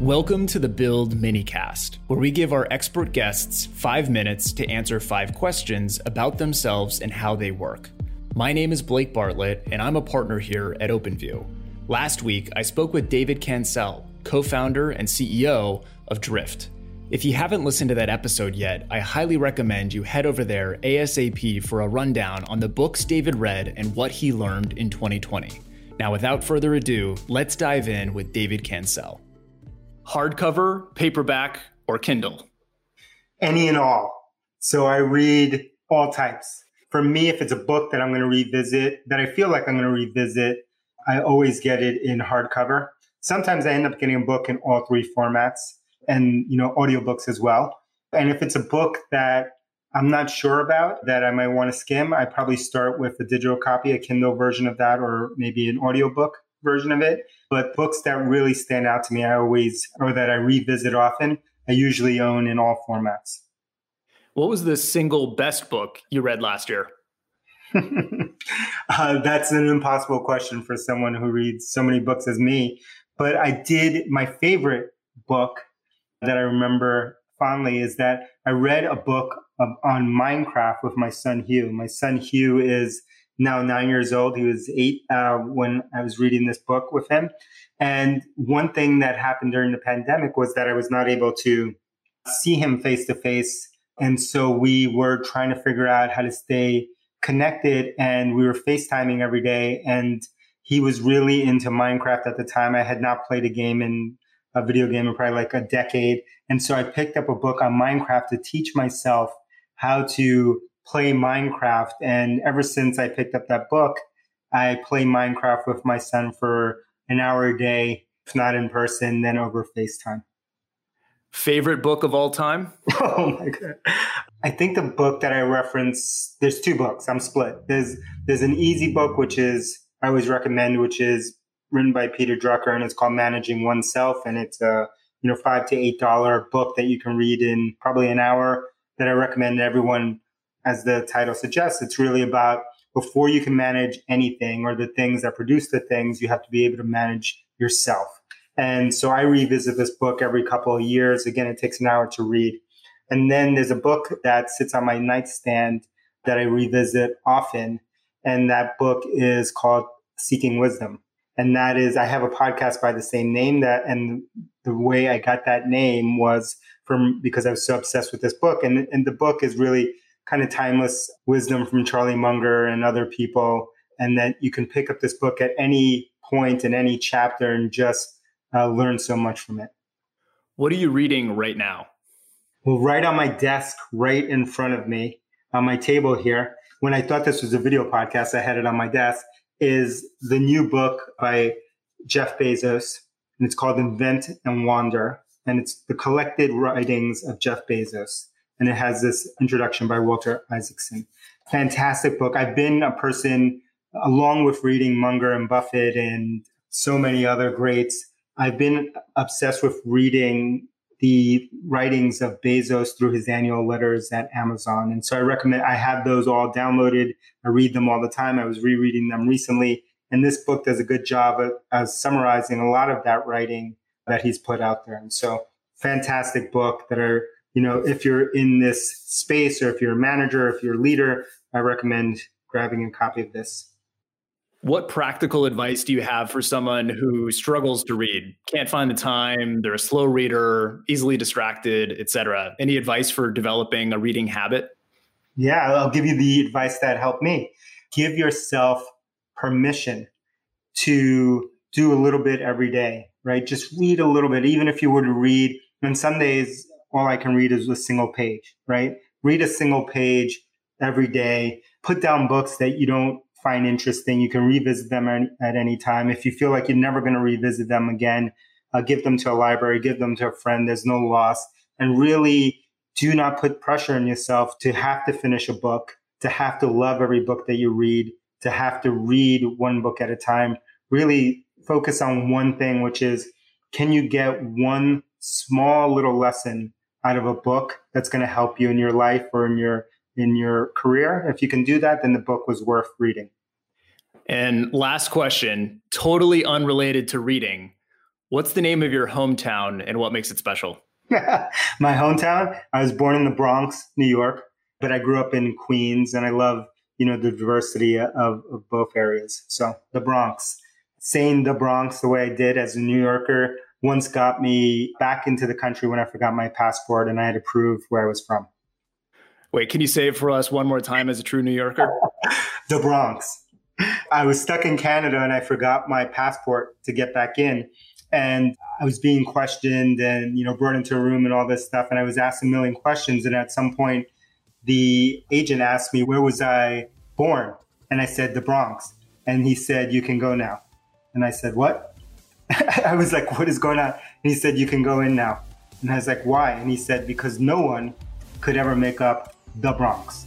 Welcome to the Build Minicast, where we give our expert guests five minutes to answer five questions about themselves and how they work. My name is Blake Bartlett, and I'm a partner here at OpenView. Last week, I spoke with David Cancel, co founder and CEO of Drift. If you haven't listened to that episode yet, I highly recommend you head over there ASAP for a rundown on the books David read and what he learned in 2020. Now, without further ado, let's dive in with David Cancel. Hardcover, paperback, or Kindle? Any and all. So I read all types. For me, if it's a book that I'm going to revisit, that I feel like I'm going to revisit, I always get it in hardcover. Sometimes I end up getting a book in all three formats and you know audiobooks as well. And if it's a book that I'm not sure about that I might want to skim, I probably start with a digital copy, a Kindle version of that, or maybe an audiobook version of it. But books that really stand out to me, I always, or that I revisit often, I usually own in all formats. What was the single best book you read last year? uh, that's an impossible question for someone who reads so many books as me. But I did, my favorite book that I remember fondly is that I read a book of, on Minecraft with my son Hugh. My son Hugh is now nine years old. He was eight uh, when I was reading this book with him. And one thing that happened during the pandemic was that I was not able to see him face to face. And so we were trying to figure out how to stay connected and we were FaceTiming every day. And he was really into Minecraft at the time. I had not played a game in a video game in probably like a decade. And so I picked up a book on Minecraft to teach myself how to play Minecraft. And ever since I picked up that book, I play Minecraft with my son for an hour a day, if not in person, then over FaceTime. Favorite book of all time? oh my god. I think the book that I reference, there's two books. I'm split. There's there's an easy book which is I always recommend, which is written by Peter Drucker, and it's called Managing Oneself, and it's a you know five to eight dollar book that you can read in probably an hour. That I recommend everyone, as the title suggests. It's really about before you can manage anything or the things that produce the things, you have to be able to manage yourself. And so I revisit this book every couple of years. Again, it takes an hour to read. And then there's a book that sits on my nightstand that I revisit often. And that book is called Seeking Wisdom and that is I have a podcast by the same name that and the way I got that name was from because I was so obsessed with this book and and the book is really kind of timeless wisdom from Charlie Munger and other people and that you can pick up this book at any point in any chapter and just uh, learn so much from it. What are you reading right now? Well, right on my desk, right in front of me, on my table here. When I thought this was a video podcast, I had it on my desk is the new book by Jeff Bezos, and it's called Invent and Wander. And it's the collected writings of Jeff Bezos. And it has this introduction by Walter Isaacson. Fantastic book. I've been a person, along with reading Munger and Buffett and so many other greats, I've been obsessed with reading the writings of Bezos through his annual letters at Amazon. And so I recommend, I have those all downloaded. I read them all the time. I was rereading them recently. And this book does a good job of, of summarizing a lot of that writing that he's put out there. And so fantastic book that are, you know, if you're in this space or if you're a manager, if you're a leader, I recommend grabbing a copy of this. What practical advice do you have for someone who struggles to read, can't find the time, they're a slow reader, easily distracted, etc.? Any advice for developing a reading habit? Yeah, I'll give you the advice that helped me. Give yourself permission to do a little bit every day, right? Just read a little bit, even if you were to read. And some days, all I can read is a single page, right? Read a single page every day. Put down books that you don't find interesting. You can revisit them at any time. If you feel like you're never going to revisit them again, uh, give them to a library, give them to a friend. There's no loss. And really do not put pressure on yourself to have to finish a book, to have to love every book that you read, to have to read one book at a time. Really focus on one thing, which is can you get one small little lesson out of a book that's going to help you in your life or in your in your career. If you can do that, then the book was worth reading. And last question, totally unrelated to reading. What's the name of your hometown and what makes it special? My hometown, I was born in the Bronx, New York, but I grew up in Queens and I love, you know, the diversity of, of both areas. So the Bronx, saying the Bronx the way I did as a New Yorker once got me back into the country when I forgot my passport and I had to prove where I was from. Wait, can you say it for us one more time as a true New Yorker? the Bronx. I was stuck in Canada and I forgot my passport to get back in. And I was being questioned and you know brought into a room and all this stuff. And I was asked a million questions. And at some point the agent asked me where was I born? And I said the Bronx. And he said you can go now. And I said what I was like what is going on? And he said you can go in now. And I was like why? And he said because no one could ever make up the Bronx